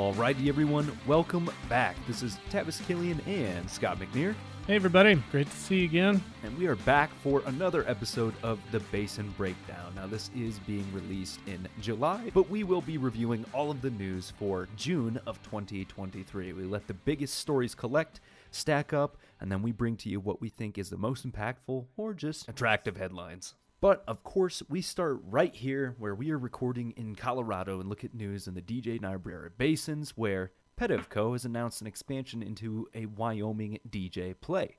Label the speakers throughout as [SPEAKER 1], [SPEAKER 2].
[SPEAKER 1] Alrighty, everyone, welcome back. This is Tavis Killian and Scott McNear,
[SPEAKER 2] Hey, everybody. Great to see you again.
[SPEAKER 1] and we are back for another episode of the Basin Breakdown. Now, this is being released in July, but we will be reviewing all of the news for June of 2023. We let the biggest stories collect, stack up, and then we bring to you what we think is the most impactful or just attractive headlines. But of course, we start right here where we are recording in Colorado and look at news in the DJ Niobrara basins where Pedevco has announced an expansion into a Wyoming DJ play.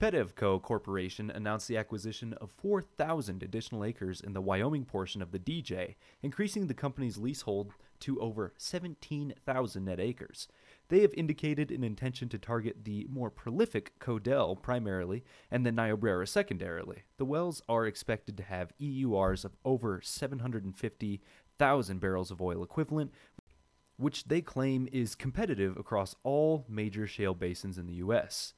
[SPEAKER 1] Pedevco Corporation announced the acquisition of 4,000 additional acres in the Wyoming portion of the DJ, increasing the company's leasehold to over 17,000 net acres. They have indicated an intention to target the more prolific Codell primarily and the Niobrara secondarily. The wells are expected to have EURs of over 750,000 barrels of oil equivalent, which they claim is competitive across all major shale basins in the U.S.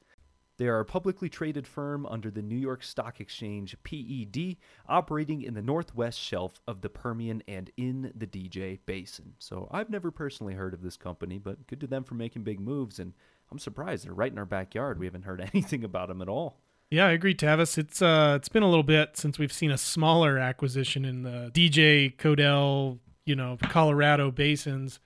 [SPEAKER 1] They are a publicly traded firm under the New York Stock Exchange PED, operating in the northwest shelf of the Permian and in the DJ Basin. So I've never personally heard of this company, but good to them for making big moves. And I'm surprised they're right in our backyard. We haven't heard anything about them at all.
[SPEAKER 2] Yeah, I agree, Tavis. It's uh, it's been a little bit since we've seen a smaller acquisition in the DJ, Codell, you know, Colorado basins.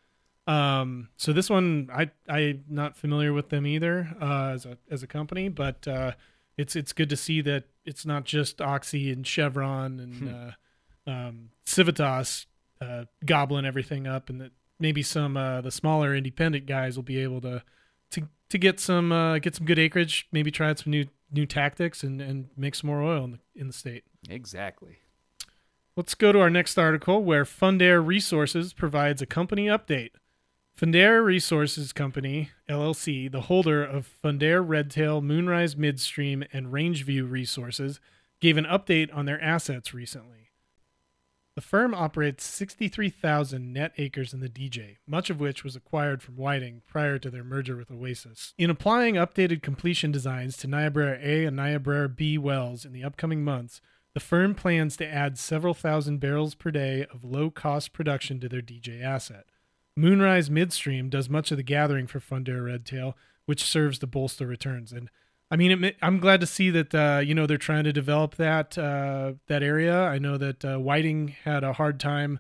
[SPEAKER 2] Um, so this one, I I'm not familiar with them either uh, as a as a company, but uh, it's it's good to see that it's not just Oxy and Chevron and uh, um, Civitas uh, gobbling everything up, and that maybe some uh, the smaller independent guys will be able to to to get some uh, get some good acreage, maybe try out some new new tactics and and make some more oil in the in the state.
[SPEAKER 1] Exactly.
[SPEAKER 2] Let's go to our next article where Fundare Resources provides a company update. Fundare Resources Company, LLC, the holder of Fundare Redtail, Moonrise Midstream, and Rangeview Resources, gave an update on their assets recently. The firm operates 63,000 net acres in the DJ, much of which was acquired from Whiting prior to their merger with Oasis. In applying updated completion designs to Niobrara A and Niobrara B wells in the upcoming months, the firm plans to add several thousand barrels per day of low cost production to their DJ asset. Moonrise Midstream does much of the gathering for Fundare Redtail, which serves to bolster returns. And I mean, it, I'm glad to see that uh, you know they're trying to develop that uh, that area. I know that uh, Whiting had a hard time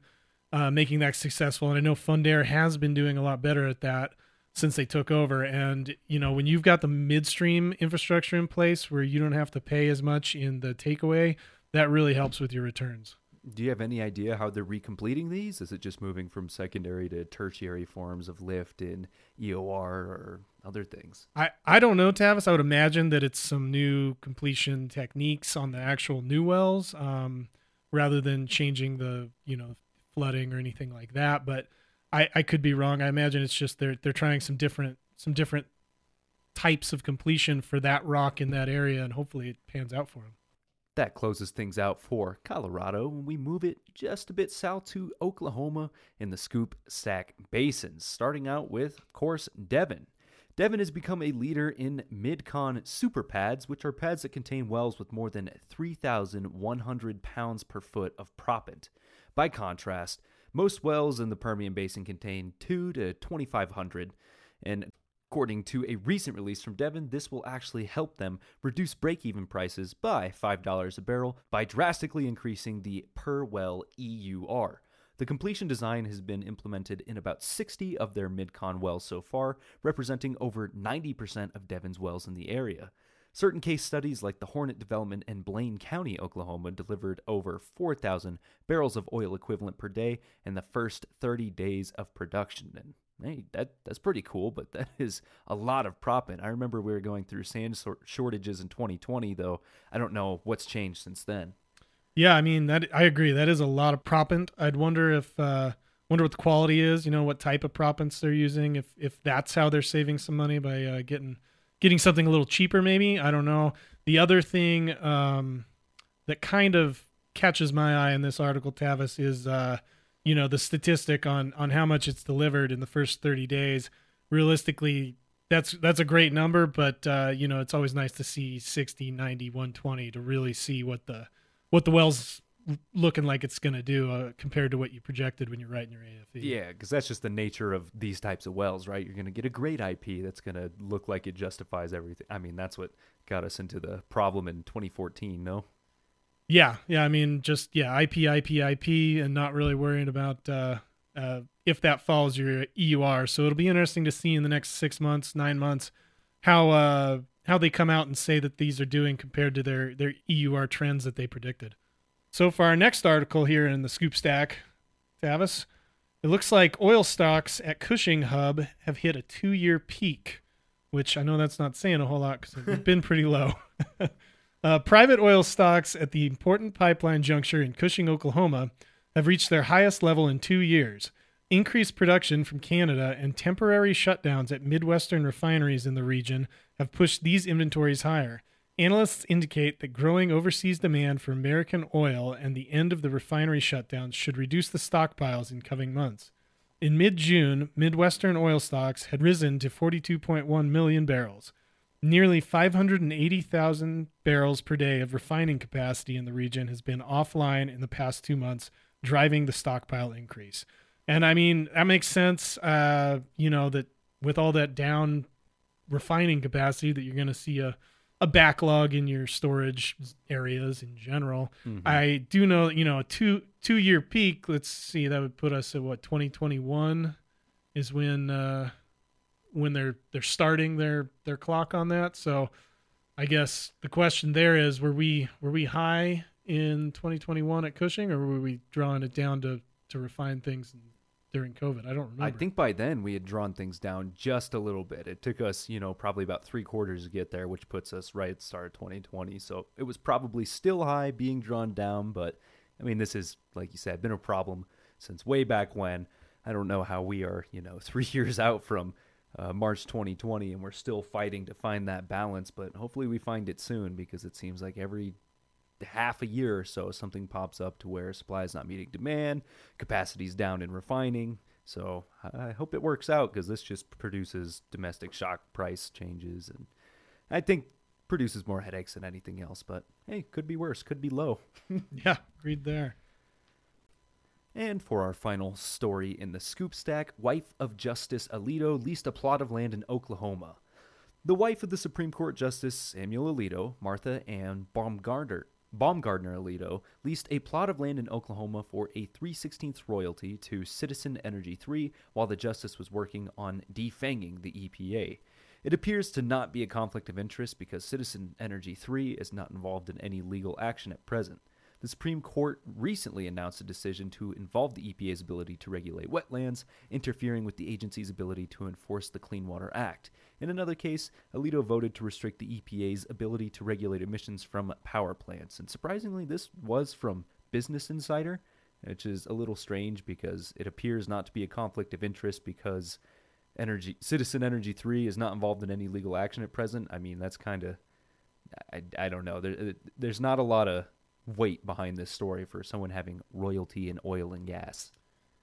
[SPEAKER 2] uh, making that successful, and I know Fundare has been doing a lot better at that since they took over. And you know, when you've got the midstream infrastructure in place where you don't have to pay as much in the takeaway, that really helps with your returns.
[SPEAKER 1] Do you have any idea how they're recompleting these? Is it just moving from secondary to tertiary forms of lift in EOR or other things?
[SPEAKER 2] I, I don't know, Tavis. I would imagine that it's some new completion techniques on the actual new wells, um, rather than changing the you know flooding or anything like that. But I, I could be wrong. I imagine it's just they're they're trying some different some different types of completion for that rock in that area, and hopefully it pans out for them.
[SPEAKER 1] That closes things out for Colorado when we move it just a bit south to Oklahoma in the Scoop Stack Basins, starting out with, of course, Devon. Devon has become a leader in mid-con super pads, which are pads that contain wells with more than 3,100 pounds per foot of proppant. By contrast, most wells in the Permian Basin contain 2 to 2,500, and According to a recent release from Devon, this will actually help them reduce break even prices by $5 a barrel by drastically increasing the per well EUR. The completion design has been implemented in about 60 of their Midcon wells so far, representing over 90% of Devon's wells in the area. Certain case studies like the Hornet development in Blaine County, Oklahoma, delivered over 4,000 barrels of oil equivalent per day in the first 30 days of production. Hey, that that's pretty cool, but that is a lot of proppant. I remember we were going through sand shortages in 2020, though. I don't know what's changed since then.
[SPEAKER 2] Yeah, I mean that I agree. That is a lot of proppant. I'd wonder if uh wonder what the quality is, you know, what type of proppants they're using, if if that's how they're saving some money by uh, getting getting something a little cheaper maybe. I don't know. The other thing um that kind of catches my eye in this article Tavis is uh you know the statistic on on how much it's delivered in the first 30 days. Realistically, that's that's a great number, but uh you know, it's always nice to see 60, 90, 120 to really see what the what the wells looking like it's going to do uh, compared to what you projected when you're writing your AFE.
[SPEAKER 1] Yeah, because that's just the nature of these types of wells, right? You're going to get a great IP that's going to look like it justifies everything. I mean, that's what got us into the problem in 2014, no?
[SPEAKER 2] Yeah, yeah. I mean, just yeah, IP, IP, IP, and not really worrying about uh, uh, if that follows your EUR. So it'll be interesting to see in the next six months, nine months, how uh, how they come out and say that these are doing compared to their their EUR trends that they predicted. So for our next article here in the Scoop Stack, Tavis, it looks like oil stocks at Cushing Hub have hit a two-year peak, which I know that's not saying a whole lot because they've been pretty low. uh, private oil stocks at the important pipeline juncture in Cushing, Oklahoma, have reached their highest level in two years. Increased production from Canada and temporary shutdowns at Midwestern refineries in the region have pushed these inventories higher. Analysts indicate that growing overseas demand for American oil and the end of the refinery shutdowns should reduce the stockpiles in coming months. In mid June, Midwestern oil stocks had risen to 42.1 million barrels. Nearly 580,000 barrels per day of refining capacity in the region has been offline in the past two months, driving the stockpile increase. And I mean, that makes sense, uh, you know, that with all that down refining capacity, that you're going to see a a backlog in your storage areas in general. Mm-hmm. I do know, you know, a two two year peak. Let's see, that would put us at what 2021 is when uh, when they're they're starting their their clock on that. So I guess the question there is, were we were we high in 2021 at Cushing, or were we drawing it down to to refine things during COVID. I don't remember.
[SPEAKER 1] I think by then we had drawn things down just a little bit. It took us, you know, probably about three quarters to get there, which puts us right at the start of 2020. So it was probably still high, being drawn down. But I mean, this is, like you said, been a problem since way back when. I don't know how we are, you know, three years out from uh, March 2020 and we're still fighting to find that balance. But hopefully we find it soon because it seems like every half a year or so, something pops up to where supply is not meeting demand, capacity is down in refining. So I hope it works out because this just produces domestic shock price changes, and I think produces more headaches than anything else. But hey, could be worse, could be low.
[SPEAKER 2] yeah, read there.
[SPEAKER 1] And for our final story in the scoop stack, wife of Justice Alito leased a plot of land in Oklahoma. The wife of the Supreme Court Justice Samuel Alito, Martha Ann Baumgartner, Baumgardner Alito leased a plot of land in Oklahoma for a 3/16th royalty to Citizen Energy 3 while the justice was working on defanging the EPA. It appears to not be a conflict of interest because Citizen Energy 3 is not involved in any legal action at present. The Supreme Court recently announced a decision to involve the EPA's ability to regulate wetlands, interfering with the agency's ability to enforce the Clean Water Act. In another case, Alito voted to restrict the EPA's ability to regulate emissions from power plants. And surprisingly, this was from Business Insider, which is a little strange because it appears not to be a conflict of interest because Energy Citizen Energy 3 is not involved in any legal action at present. I mean, that's kind of I, I don't know. There, there's not a lot of weight behind this story for someone having royalty in oil and gas.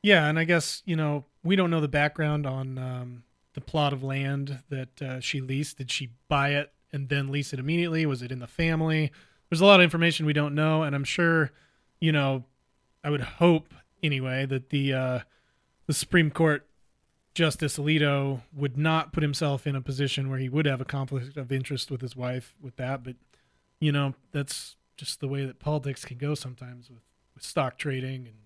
[SPEAKER 2] Yeah, and I guess you know we don't know the background on um, the plot of land that uh, she leased. Did she buy it and then lease it immediately? Was it in the family? There's a lot of information we don't know, and I'm sure, you know, I would hope anyway that the uh, the Supreme Court Justice Alito would not put himself in a position where he would have a conflict of interest with his wife with that. But you know, that's just the way that politics can go sometimes with, with stock trading and,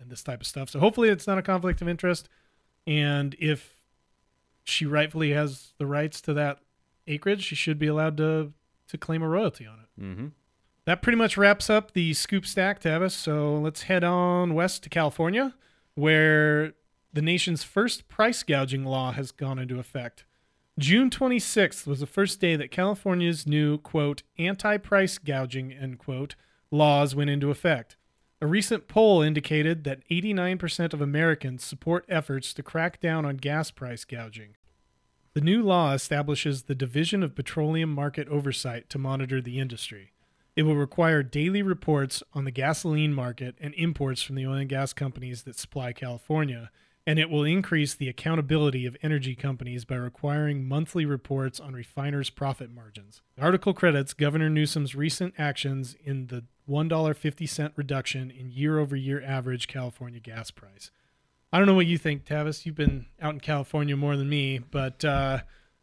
[SPEAKER 2] and this type of stuff. So hopefully it's not a conflict of interest. And if she rightfully has the rights to that acreage, she should be allowed to to claim a royalty on it.
[SPEAKER 1] Mm-hmm.
[SPEAKER 2] That pretty much wraps up the scoop stack, Tavis. So let's head on west to California, where the nation's first price gouging law has gone into effect. June 26th was the first day that California's new, quote, anti price gouging, end quote, laws went into effect. A recent poll indicated that 89% of Americans support efforts to crack down on gas price gouging. The new law establishes the Division of Petroleum Market Oversight to monitor the industry. It will require daily reports on the gasoline market and imports from the oil and gas companies that supply California, and it will increase the accountability of energy companies by requiring monthly reports on refiners' profit margins. The article credits Governor Newsom's recent actions in the $1.50 reduction in year over year average California gas price. I don't know what you think, Tavis. You've been out in California more than me, but uh,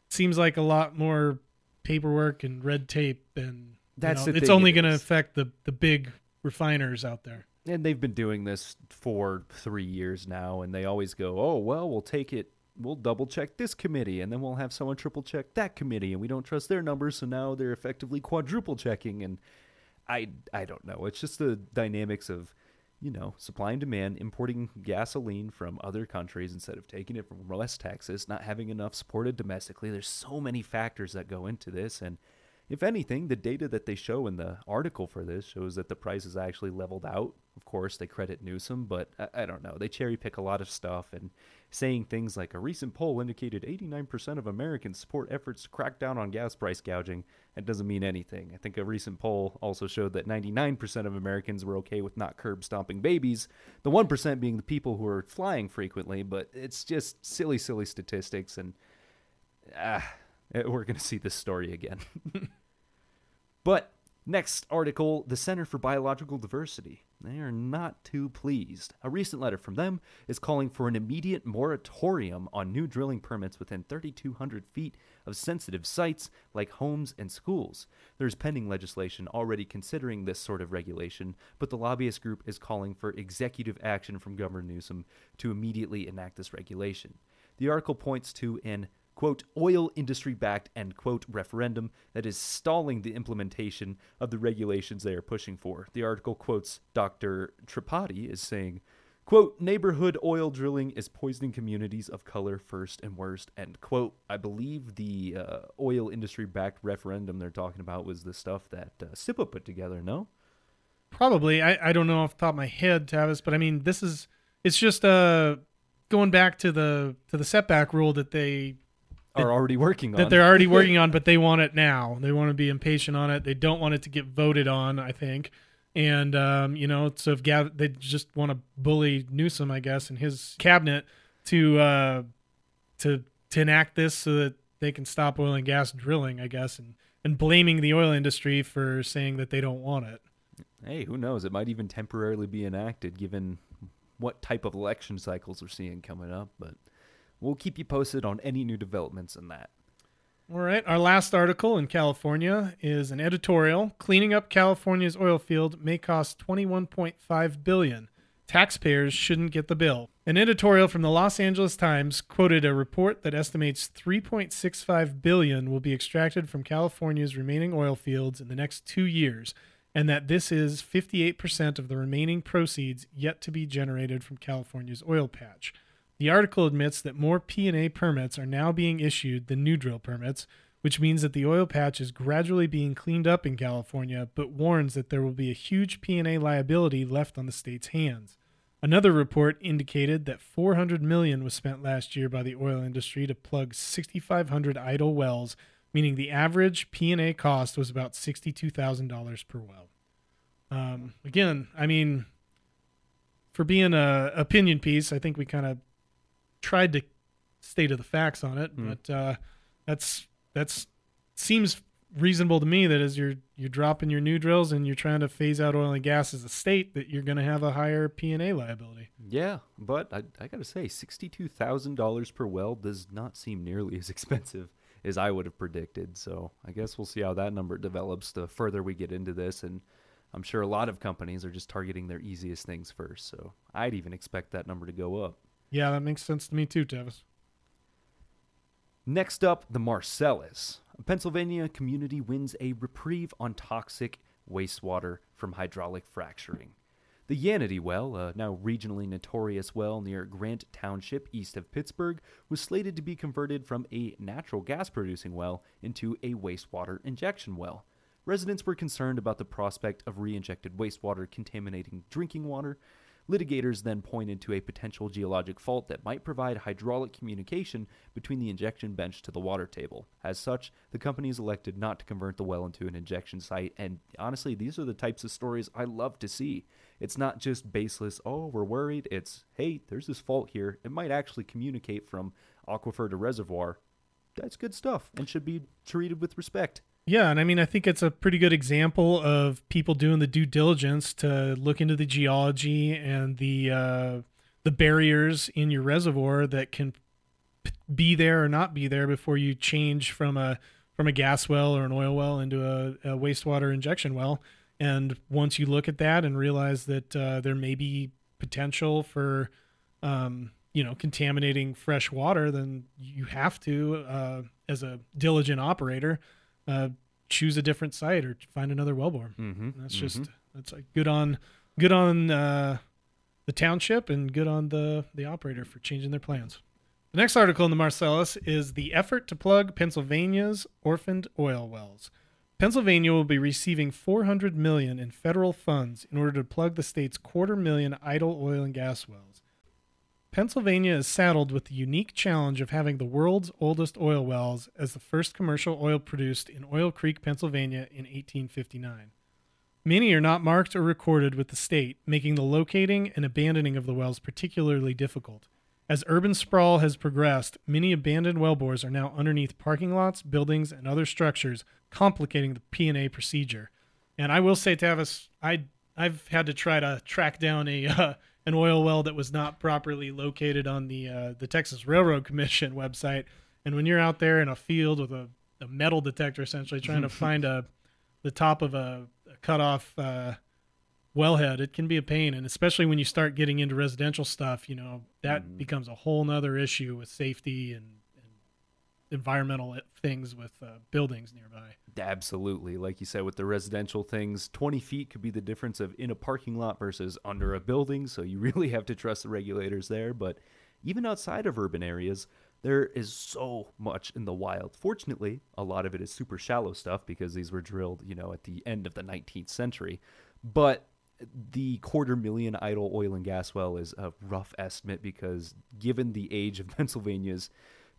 [SPEAKER 2] it seems like a lot more paperwork and red tape, and
[SPEAKER 1] That's
[SPEAKER 2] you know, it's only
[SPEAKER 1] it
[SPEAKER 2] going to affect the the big refiners out there.
[SPEAKER 1] And they've been doing this for three years now, and they always go, "Oh well, we'll take it. We'll double check this committee, and then we'll have someone triple check that committee, and we don't trust their numbers, so now they're effectively quadruple checking." And I, I don't know. It's just the dynamics of, you know, supply and demand, importing gasoline from other countries instead of taking it from West Texas, not having enough supported domestically. There's so many factors that go into this, and if anything, the data that they show in the article for this shows that the price is actually leveled out. Of course, they credit Newsom, but I, I don't know. They cherry pick a lot of stuff and saying things like a recent poll indicated 89% of Americans support efforts to crack down on gas price gouging. That doesn't mean anything. I think a recent poll also showed that 99% of Americans were okay with not curb stomping babies, the 1% being the people who are flying frequently, but it's just silly, silly statistics, and ah, we're going to see this story again. But next article, the Center for Biological Diversity. They are not too pleased. A recent letter from them is calling for an immediate moratorium on new drilling permits within 3,200 feet of sensitive sites like homes and schools. There's pending legislation already considering this sort of regulation, but the lobbyist group is calling for executive action from Governor Newsom to immediately enact this regulation. The article points to an quote, oil industry backed, end quote, referendum that is stalling the implementation of the regulations they are pushing for. The article quotes Dr. Tripathi as saying, quote, neighborhood oil drilling is poisoning communities of color first and worst, end quote. I believe the uh, oil industry backed referendum they're talking about was the stuff that uh, CIPA put together, no?
[SPEAKER 2] Probably. I, I don't know off the top of my head, Tavis, but I mean this is it's just uh going back to the to the setback rule that they
[SPEAKER 1] Are already working on
[SPEAKER 2] that they're already working on, but they want it now. They want to be impatient on it. They don't want it to get voted on. I think, and um, you know, so if Gav- they just want to bully Newsom, I guess, and his cabinet to uh, to to enact this so that they can stop oil and gas drilling, I guess, and and blaming the oil industry for saying that they don't want it.
[SPEAKER 1] Hey, who knows? It might even temporarily be enacted given what type of election cycles we're seeing coming up, but we'll keep you posted on any new developments in that.
[SPEAKER 2] All right. Our last article in California is an editorial. Cleaning up California's oil field may cost 21.5 billion. Taxpayers shouldn't get the bill. An editorial from the Los Angeles Times quoted a report that estimates 3.65 billion will be extracted from California's remaining oil fields in the next 2 years and that this is 58% of the remaining proceeds yet to be generated from California's oil patch. The article admits that more P&A permits are now being issued than new drill permits, which means that the oil patch is gradually being cleaned up in California, but warns that there will be a huge P&A liability left on the state's hands. Another report indicated that 400 million was spent last year by the oil industry to plug 6500 idle wells, meaning the average P&A cost was about $62,000 per well. Um, again, I mean for being a opinion piece, I think we kind of tried to stay to the facts on it,
[SPEAKER 1] Hmm.
[SPEAKER 2] but uh, that's that's seems reasonable to me that as you're you're dropping your new drills and you're trying to phase out oil and gas as a state, that you're going to have a higher P and A liability.
[SPEAKER 1] Yeah, but I, I gotta say, sixty-two thousand dollars per well does not seem nearly as expensive as I would have predicted. So I guess we'll see how that number develops the further we get into this, and I'm sure a lot of companies are just targeting their easiest things first. So I'd even expect that number to go up.
[SPEAKER 2] Yeah, that makes sense to me too, Tavis.
[SPEAKER 1] Next up, the Marcellus. A Pennsylvania community wins a reprieve on toxic wastewater from hydraulic fracturing. The Yanity well, a now regionally notorious well near Grant Township east of Pittsburgh, was slated to be converted from a natural gas producing well into a wastewater injection well. Residents were concerned about the prospect of re injected wastewater contaminating drinking water, Litigators then pointed to a potential geologic fault that might provide hydraulic communication between the injection bench to the water table. As such, the companies elected not to convert the well into an injection site, and honestly, these are the types of stories I love to see. It's not just baseless, oh, we're worried. It's, hey, there's this fault here. It might actually communicate from aquifer to reservoir. That's good stuff and should be treated with respect.
[SPEAKER 2] Yeah, and I mean, I think it's a pretty good example of people doing the due diligence to look into the geology and the uh, the barriers in your reservoir that can be there or not be there before you change from a from a gas well or an oil well into a, a wastewater injection well. And once you look at that and realize that uh, there may be potential for, um, you know, contaminating fresh water, then you have to, uh, as a diligent operator, uh, choose a different site or find another wellbore.
[SPEAKER 1] Mm-hmm.
[SPEAKER 2] That's just that's like good on good on uh, the township and good on the the operator for changing their plans. The next article in the Marcellus is the effort to plug Pennsylvania's orphaned oil wells. Pennsylvania will be receiving 400 million in federal funds in order to plug the state's quarter million idle oil and gas wells. Pennsylvania is saddled with the unique challenge of having the world's oldest oil wells as the first commercial oil produced in Oil Creek, Pennsylvania in 1859. Many are not marked or recorded with the state, making the locating and abandoning of the wells particularly difficult. As urban sprawl has progressed, many abandoned wellbores are now underneath parking lots, buildings, and other structures, complicating the P&A procedure. And I will say, Tavis, I I've had to try to track down a uh, an oil well that was not properly located on the uh, the Texas Railroad Commission website. And when you're out there in a field with a, a metal detector, essentially trying to find a the top of a, a cut off uh, wellhead, it can be a pain. And especially when you start getting into residential stuff, you know that
[SPEAKER 1] Mhm.
[SPEAKER 2] becomes a whole nother issue with safety and environmental things with uh, buildings nearby.
[SPEAKER 1] Absolutely. Like you said, with the residential things, 20 feet could be the difference of in a parking lot versus under a building. So you really have to trust the regulators there. But even outside of urban areas, there is so much in the wild. Fortunately, a lot of it is super shallow stuff because these were drilled, you know, at the end of the 19th century. But the quarter million idle oil and gas well is a rough estimate because given the age of Pennsylvania's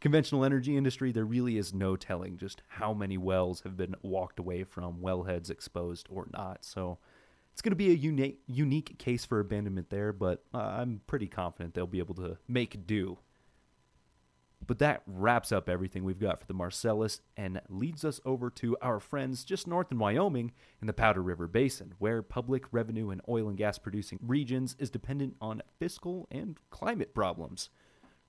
[SPEAKER 1] conventional energy industry, there really is no telling just how many wells have been walked away from, wellheads exposed or not. So it's going to be a unique unique case for abandonment there, but uh, I'm pretty confident they'll be able to make do. But that wraps up everything we've got for the Marcellus and leads us over to our friends just north in Wyoming in the Powder River Basin, where public revenue in oil and gas producing regions is dependent on fiscal and climate problems.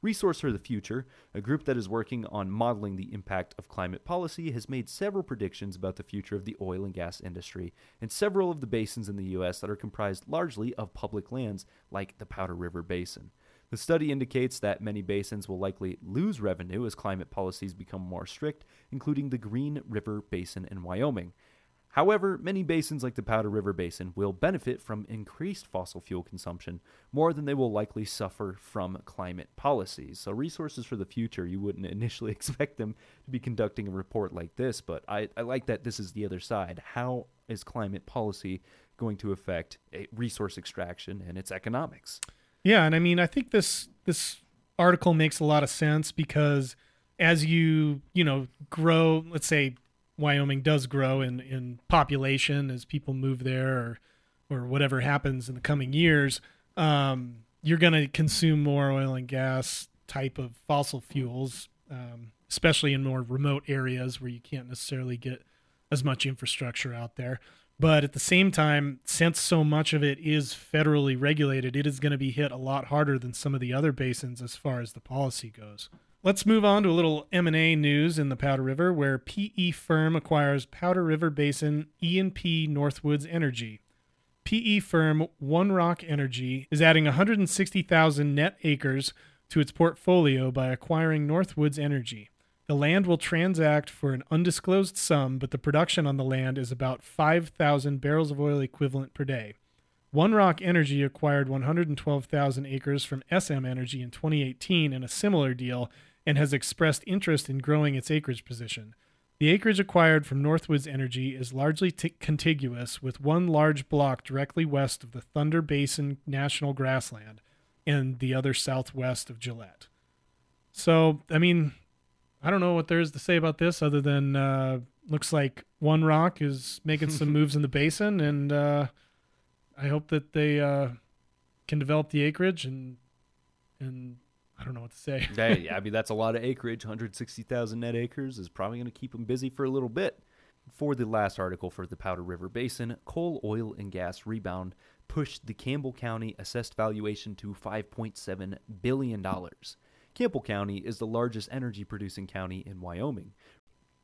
[SPEAKER 1] Resource for the Future, a group that is working on modeling the impact of climate policy, has made several predictions about the future of the oil and gas industry in several of the basins in the U.S. that are comprised largely of public lands, like the Powder River Basin. The study indicates that many basins will likely lose revenue as climate policies become more strict, including the Green River Basin in Wyoming. However, many basins like the Powder River Basin will benefit from increased fossil fuel consumption more than they will likely suffer from climate policies. So, resources for the future, you wouldn't initially expect them to be conducting a report like this, but I, I like that this is the other side. How is climate policy going to affect eh, resource extraction and its economics?
[SPEAKER 2] Yeah, and I mean, I think this this article makes a lot of sense because as you you know grow, let's say Wyoming does grow in in population as people move there, or or whatever happens in the coming years, um, you're going to consume more oil and gas type of fossil fuels, um, especially in more remote areas where you can't necessarily get as much infrastructure out there. But at the same time, since so much of it is federally regulated, it is going to be hit a lot harder than some of the other basins as far as the policy goes. Let's move on to a little M&A news in the Powder River, where PE firm acquires Powder River Basin E&P Northwoods Energy. PE firm One Rock Energy is adding 160,000 net acres to its portfolio by acquiring Northwoods Energy. The land will transact for an undisclosed sum, but the production on the land is about 5,000 barrels of oil equivalent per day. One Rock Energy acquired 112,000 acres from SM Energy in 2018 in a similar deal and has expressed interest in growing its acreage position. The acreage acquired from Northwoods Energy is largely t- contiguous with one large block directly west of the Thunder Basin National Grassland and the other southwest of Gillette. So, I mean, I don't know what there is to say about this other than uh, looks like One Rock is making some moves in the basin, and uh, I hope that they uh, can develop the acreage and and I don't know what to say.
[SPEAKER 1] hey, I mean, that's a lot of acreage. 160,000 net acres is probably going to keep them busy for a little bit. For the last article for the Powder River Basin, coal, oil, and gas rebound pushed the Campbell County assessed valuation to $5.7 billion. Campbell County is the largest energy producing county in Wyoming.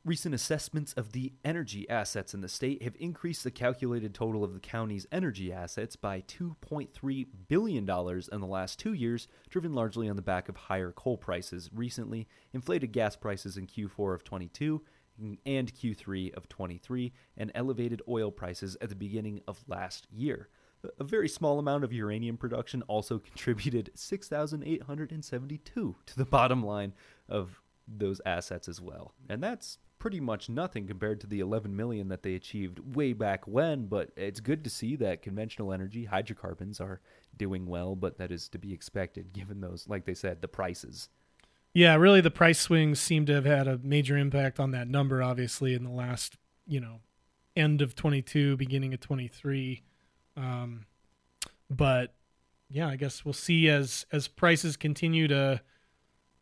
[SPEAKER 1] Recent assessments of the energy assets in the state have increased the calculated total of the county's energy assets by $2.3 billion in the last two years, driven largely on the back of higher coal prices recently, inflated gas prices in Q4 of 22 and Q3 of 23, and elevated oil prices at the beginning of last year. A very small amount of uranium production also contributed 6,872 to the bottom line of those assets as well. And that's pretty much nothing compared to the 11 million that they achieved way back when, but it's good to see that conventional energy, hydrocarbons are doing well, but that is to be expected given those like they said the prices.
[SPEAKER 2] Yeah, really the price swings seem to have had a major impact on that number obviously in the last, you know, end of 22, beginning of 23. Um, but yeah, I guess we'll see as as prices continue to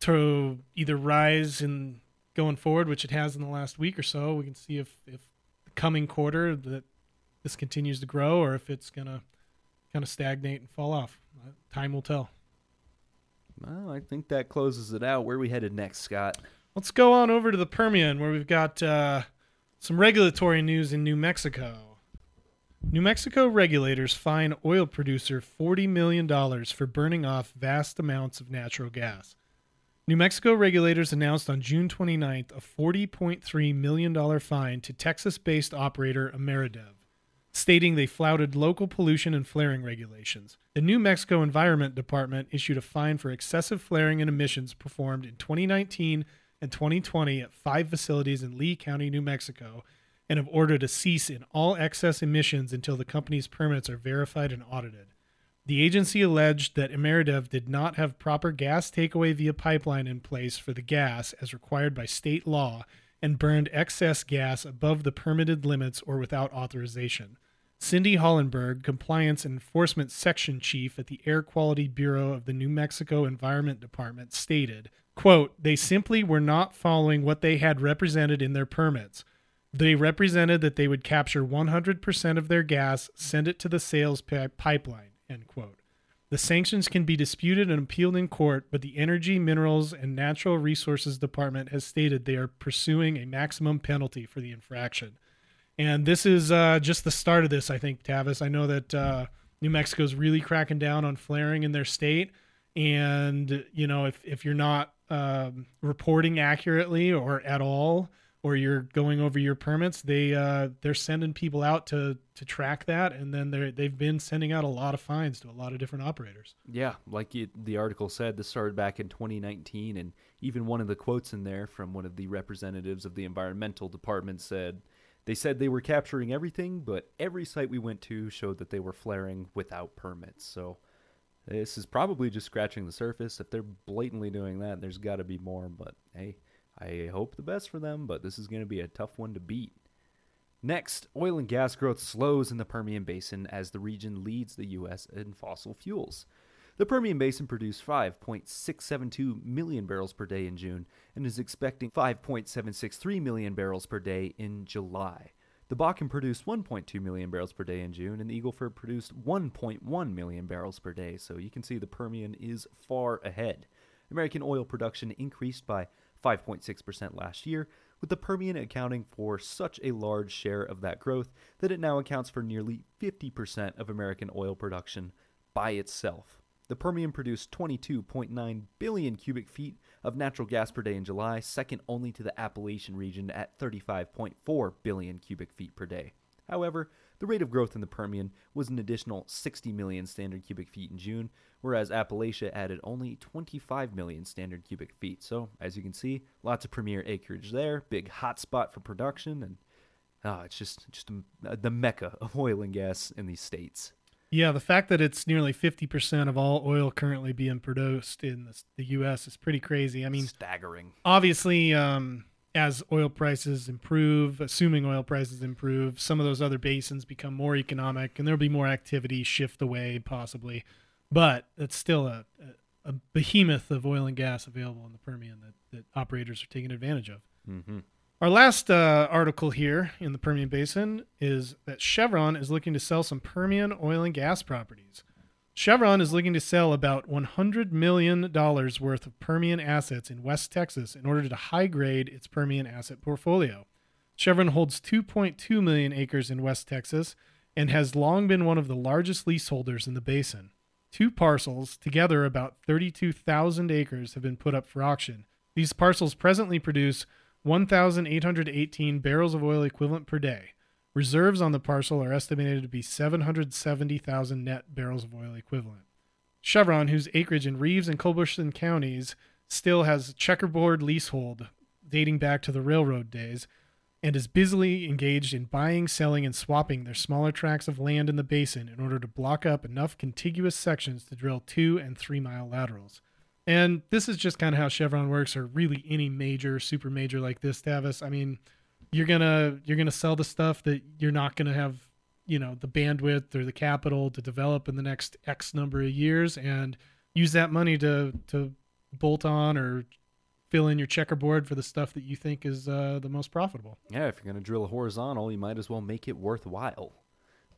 [SPEAKER 2] to either rise and going forward, which it has in the last week or so. We can see if if the coming quarter that this continues to grow or if it's gonna kind of stagnate and fall off. Uh, time will tell.
[SPEAKER 1] Well, I think that closes it out. Where are we headed next, Scott?
[SPEAKER 2] Let's go on over to the Permian, where we've got uh, some regulatory news in New Mexico. New Mexico regulators fine oil producer $40 million for burning off vast amounts of natural gas. New Mexico regulators announced on June 29th a $40.3 million fine to Texas based operator Ameredev, stating they flouted local pollution and flaring regulations. The New Mexico Environment Department issued a fine for excessive flaring and emissions performed in 2019 and 2020 at five facilities in Lee County, New Mexico, and have ordered a cease in all excess emissions until the company's permits are verified and audited. The agency alleged that Ameredev did not have proper gas takeaway via pipeline in place for the gas as required by state law and burned excess gas above the permitted limits or without authorization. Cindy Hollenberg, Compliance Enforcement Section Chief at the Air Quality Bureau of the New Mexico Environment Department, stated, quote, They simply were not following what they had represented in their permits. They represented that they would capture 100% of their gas, send it to the sales pi- pipeline. End quote. The sanctions can be disputed and appealed in court, but the Energy, Minerals, and Natural Resources Department has stated they are pursuing a maximum penalty for the infraction. And this is uh, just the start of this, I think, Tavis. I know that uh, New Mexico's really cracking down on flaring in their state. And, you know, if, if you're not um, reporting accurately or at all, or you're going over your permits, they uh, they're sending people out to to track that, and then they they've been sending out a lot of fines to a lot of different operators.
[SPEAKER 1] Yeah, like you, the article said, this started back in 2019, and even one of the quotes in there from one of the representatives of the environmental department said. They said they were capturing everything, but every site we went to showed that they were flaring without permits. So this is probably just scratching the surface. If they're blatantly doing that, there's got to be more. But hey, I hope the best for them, but this is going to be a tough one to beat. Next, oil and gas growth slows in the Permian Basin as the region leads the U.S. in fossil fuels. The Permian Basin produced 5.672 million barrels per day in June and is expecting 5.763 million barrels per day in July. The Bakken produced 1.2 million barrels per day in June, and the Eagle Ford produced 1.1 million barrels per day, so you can see the Permian is far ahead. American oil production increased by 5.6% last year, with the Permian accounting for such a large share of that growth that it now accounts for nearly 50% of American oil production by itself. The Permian produced 22.9 billion cubic feet of natural gas per day in July, second only to the Appalachian region at 35.4 billion cubic feet per day. However, the rate of growth in the Permian was an additional 60 million standard cubic feet in June, whereas Appalachia added only 25 million standard cubic feet. So, as you can see, lots of premier acreage there, big hotspot for production, and ah, it's just just a, the mecca of oil and gas in these states.
[SPEAKER 2] Yeah, the fact that it's nearly 50% of all oil currently being produced in the, the U.S. is pretty crazy. I mean,
[SPEAKER 1] staggering.
[SPEAKER 2] Obviously, um, as oil prices improve, assuming oil prices improve, some of those other basins become more economic and there'll be more activity shift away, possibly. But it's still a, a, behemoth of oil and gas available in the Permian that, that operators are taking advantage of.
[SPEAKER 1] Mm-hmm.
[SPEAKER 2] Our last uh, article here in the Permian Basin is that Chevron is looking to sell some Permian oil and gas properties. Chevron is looking to sell about $100 million worth of Permian assets in West Texas in order to high grade its Permian asset portfolio. Chevron holds 2.2 million acres in West Texas and has long been one of the largest leaseholders in the basin. Two parcels, together about 32,000 acres, have been put up for auction. These parcels presently produce 1,818 barrels of oil equivalent per day. Reserves on the parcel are estimated to be 770,000 net barrels of oil equivalent. Chevron, whose acreage in Reeves and Culberson counties still has checkerboard leasehold dating back to the railroad days, and is busily engaged in buying, selling, and swapping their smaller tracts of land in the basin in order to block up enough contiguous sections to drill two and three mile laterals. And this is just kind of how Chevron works, or really any major, super major like this, Tavis. I mean, you're gonna you're gonna sell the stuff that you're not gonna have, you know, the bandwidth or the capital to develop in the next X number of years, and use that money to to bolt on or fill in your checkerboard for the stuff that you think is uh, the most profitable.
[SPEAKER 1] Yeah, if you're gonna drill a horizontal, you might as well make it worthwhile.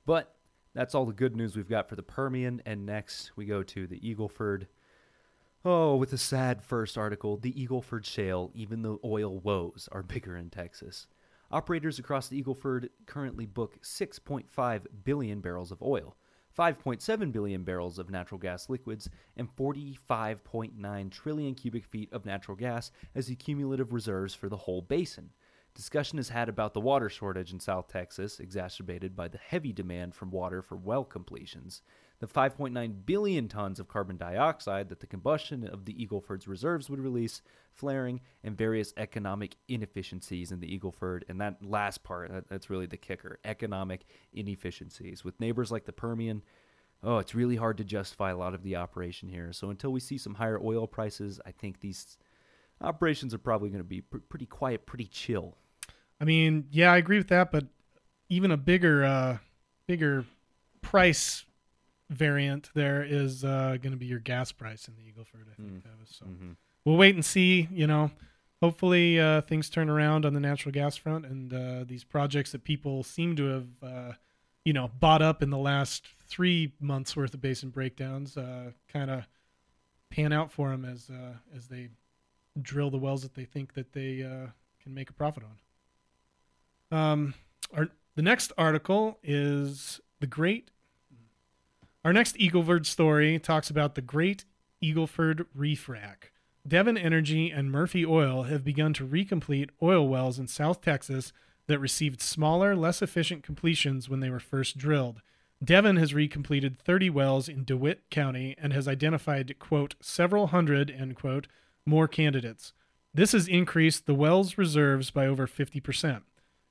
[SPEAKER 1] But that's all the good news we've got for the Permian, and next we go to the Eagleford Oh, with a sad first article, the Eagleford Shale, even the oil woes are bigger in Texas. Operators across the Eagleford currently book 6.5 billion barrels of oil, 5.7 billion barrels of natural gas liquids, and 45.9 trillion cubic feet of natural gas as the cumulative reserves for the whole basin. Discussion is had about the water shortage in South Texas, exacerbated by the heavy demand from water for well completions the 5.9 billion tons of carbon dioxide that the combustion of the Eagleford's reserves would release, flaring, and various economic inefficiencies in the Eagleford. And that last part, that, that's really the kicker economic inefficiencies. With neighbors like the Permian, oh, it's really hard to justify a lot of the operation here. So until we see some higher oil prices, I think these operations are probably going to be pr- pretty quiet, pretty chill.
[SPEAKER 2] I mean, yeah, I agree with that, but even a bigger, uh, bigger price variant there is uh, going to be your gas price in the Eagleford. I think mm. so. Mm-hmm. We'll wait and see. You know, hopefully uh, things turn around on the natural gas front, and uh, these projects that people seem to have, uh, you know, bought up in the last three months worth of basin breakdowns, uh, kind of pan out for them as uh, as they drill the wells that they think that they can make a profit on. Um, our the next article is the Great our next Eagleford story talks about the Great Eagleford Refrac. Devon Energy and Murphy Oil have begun to recomplete oil wells in South Texas that received smaller, less efficient completions when they were first drilled. Devon has recompleted 30 wells in DeWitt County and has identified, quote, several hundred, end quote, more candidates. This has increased the well's reserves by over 50%.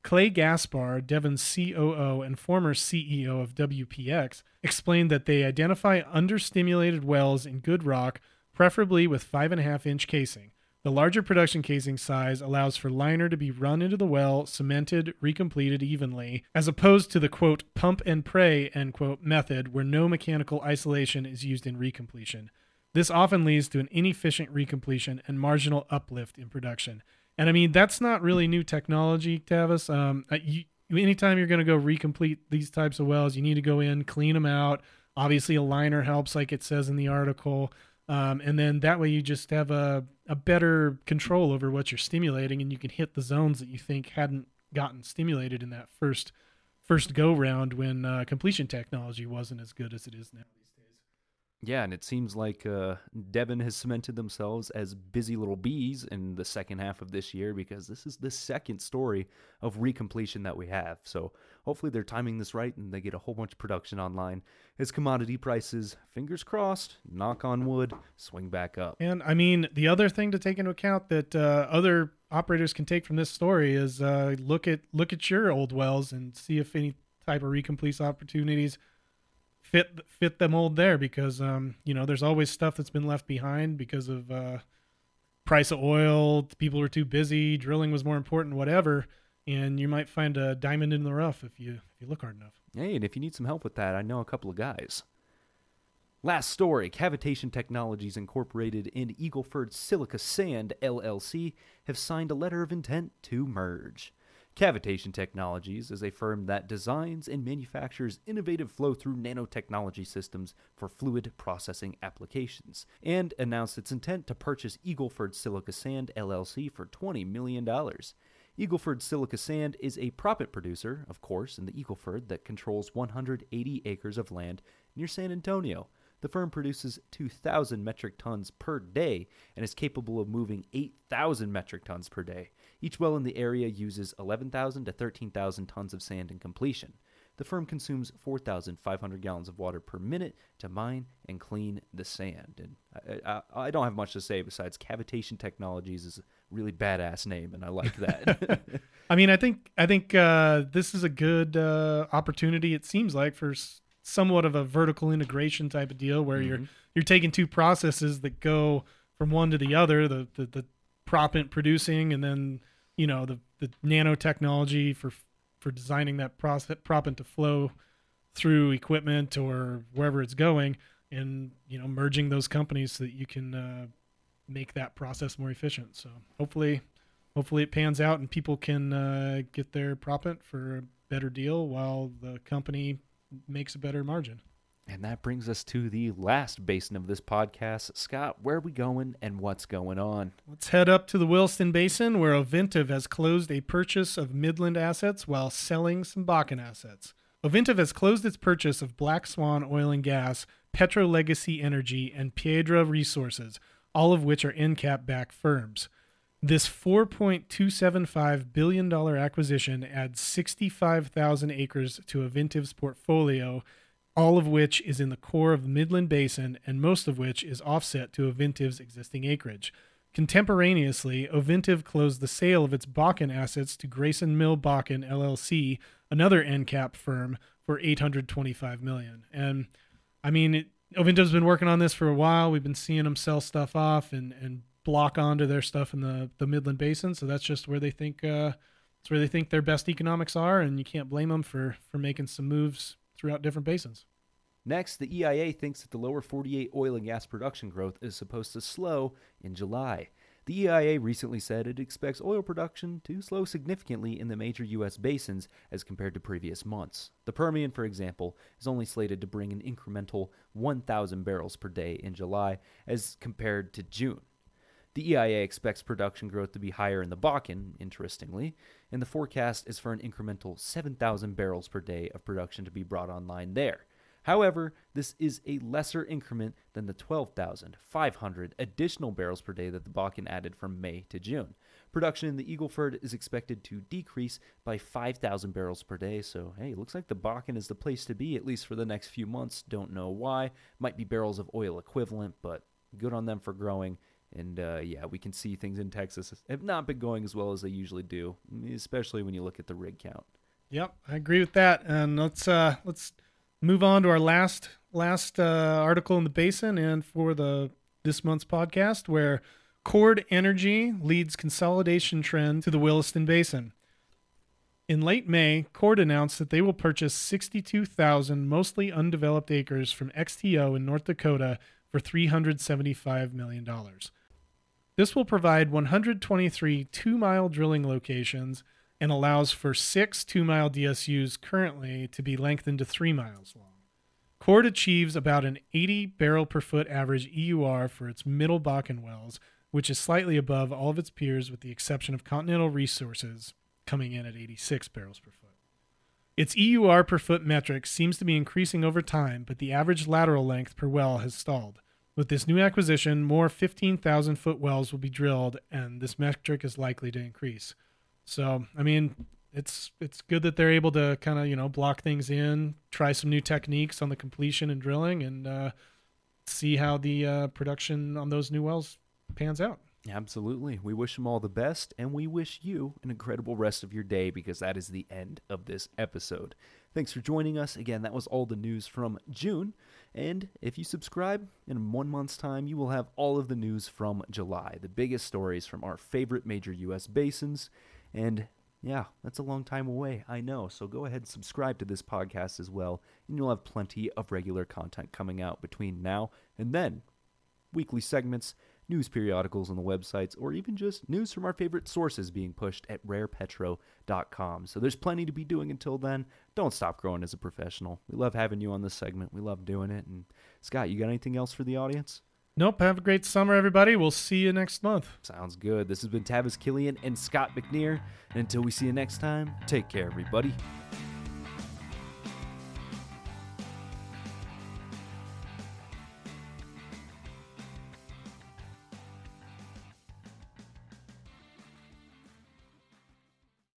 [SPEAKER 2] Clay Gaspar, Devon's COO and former CEO of WPX, explained that they identify understimulated wells in good rock, preferably with 5.5 inch casing. The larger production casing size allows for liner to be run into the well, cemented, recompleted evenly, as opposed to the quote pump and pray end quote method where no mechanical isolation is used in recompletion. This often leads to an inefficient recompletion and marginal uplift in production. And I mean, that's not really new technology, Tavis. Um, you, anytime you're going to go recomplete these types of wells, you need to go in, clean them out. Obviously, a liner helps, like it says in the article. Um, and then that way you just have a, a better control over what you're stimulating and you can hit the zones that you think hadn't gotten stimulated in that first first go round when uh, completion technology wasn't as good as it is now.
[SPEAKER 1] Yeah, and it seems like uh, Devon has cemented themselves as busy little bees in the second half of this year because this is the second story of recompletion that we have. So hopefully they're timing this right and they get a whole bunch of production online as commodity prices, fingers crossed, knock on wood, swing back up.
[SPEAKER 2] And I mean, the other thing to take into account that uh, other operators can take from this story is uh, look at look at your old wells and see if any type of recompletes opportunities fit fit the mold there because um, you know there's always stuff that's been left behind because of uh, price of oil. People were too busy. Drilling was more important. Whatever. And you might find a diamond in the rough if you if you look hard enough.
[SPEAKER 1] Hey, and if you need some help with that, I know a couple of guys. Last story Cavitation Technologies Incorporated and Eagleford Silica Sand LLC have signed a letter of intent to merge. Cavitation Technologies is a firm that designs and manufactures innovative flow through nanotechnology systems for fluid processing applications, and announced its intent to purchase Eagleford Silica Sand LLC for $20 million. Eagleford Silica Sand is a proppant producer, of course, in the Eagleford that controls 180 acres of land near San Antonio. The firm produces 2,000 metric tons per day and is capable of moving 8,000 metric tons per day. Each well in the area uses 11,000 to 13,000 tons of sand in completion. The firm consumes 4,500 gallons of water per minute to mine and clean the sand. And I, I, I, don't have much to say besides Cavitation Technologies is a really badass name, and I like that.
[SPEAKER 2] I mean, I think I think uh, this is a good uh, opportunity. It seems like for somewhat of a vertical integration type of deal where mm-hmm. you're you're taking two processes that go from one to the other. The the, the proppant producing and then you know the the nanotechnology for for designing that process proppant to flow through equipment or wherever it's going and you know merging those companies so that you can uh, make that process more efficient. So hopefully hopefully it pans out and people can uh, get their proppant for a better deal while the company makes a better margin
[SPEAKER 1] and that brings us to the last basin of this podcast. Scott, where are we going and what's going on?
[SPEAKER 2] Let's head up to the Williston Basin, where Ovintiv has closed a purchase of Midland assets while selling some Bakken assets. Ovintiv has closed its purchase of Black Swan Oil and Gas, Petro Legacy Energy, and Piedra Resources, all of which are EnCap backed firms. This $4.275 billion acquisition adds 65,000 acres to Ovintiv's portfolio all of which is in the core of the Midland Basin and most of which is offset to Ovintiv's existing acreage. Contemporaneously, Oventive closed the sale of its Bakken assets to Grayson Mill Bakken LLC, another EnCap firm, for 825 million. And I mean, it, Ovintiv's been working on this for a while. We've been seeing them sell stuff off and and block onto their stuff in the the Midland Basin. So that's just where they think uh, it's where they think their best economics are, and you can't blame them for for making some moves throughout different basins.
[SPEAKER 1] Next, the EIA thinks that the lower 48 oil and gas production growth is supposed to slow in July. The EIA recently said it expects oil production to slow significantly in the major U.S. basins as compared to previous months. The Permian, for example, is only slated to bring an incremental 1,000 barrels per day in July as compared to June. The EIA expects production growth to be higher in the Bakken, interestingly, and the forecast is for an incremental 7,000 barrels per day of production to be brought online there. However, this is a lesser increment than the 12,500 additional barrels per day that the Bakken added from May to June. Production in the Eagleford is expected to decrease by 5,000 barrels per day, so hey, looks like the Bakken is the place to be, at least for the next few months. Don't know why. Might be barrels of oil equivalent, but good on them for growing and uh, yeah, we can see things in Texas have not been going as well as they usually do, especially when you look at the rig count.
[SPEAKER 2] Yep, I agree with that. And let's uh, let's move on to our last last uh, article in the basin and for the this month's podcast, where Chord Energy leads consolidation trend to the Williston Basin. In late May, Cord announced that they will purchase 62,000 mostly undeveloped acres from XTO in North Dakota for $375 million. This will provide 123 two mile drilling locations and allows for six two mile DSUs currently to be lengthened to three miles long. Chord achieves about an 80 barrel per foot average EUR for its middle Bakken wells, which is slightly above all of its peers with the exception of Continental Resources coming in at 86 barrels per foot. Its EUR per foot metric seems to be increasing over time, but the average lateral length per well has stalled. With this new acquisition, more 15,000 foot wells will be drilled, and this metric is likely to increase. So, I mean, it's it's good that they're able to kind of you know block things in, try some new techniques on the completion and drilling, and uh, see how the uh, production on those new wells pans out.
[SPEAKER 1] Absolutely. We wish them all the best, and we wish you an incredible rest of your day because that is the end of this episode. Thanks for joining us. Again, that was all the news from June. And if you subscribe, in one month's time, you will have all of the news from July, the biggest stories from our favorite major U.S. basins. And yeah, that's a long time away, I know. So go ahead and subscribe to this podcast as well, and you'll have plenty of regular content coming out between now and then. Weekly segments news periodicals on the websites, or even just news from our favorite sources being pushed at rarepetro.com. So there's plenty to be doing until then. Don't stop growing as a professional. We love having you on this segment. We love doing it. And Scott, you got anything else for the audience?
[SPEAKER 2] Nope. Have a great summer, everybody. We'll see you next month.
[SPEAKER 1] Sounds good. This has been Tavis Killian and Scott McNear. And until we see you next time, take care, everybody.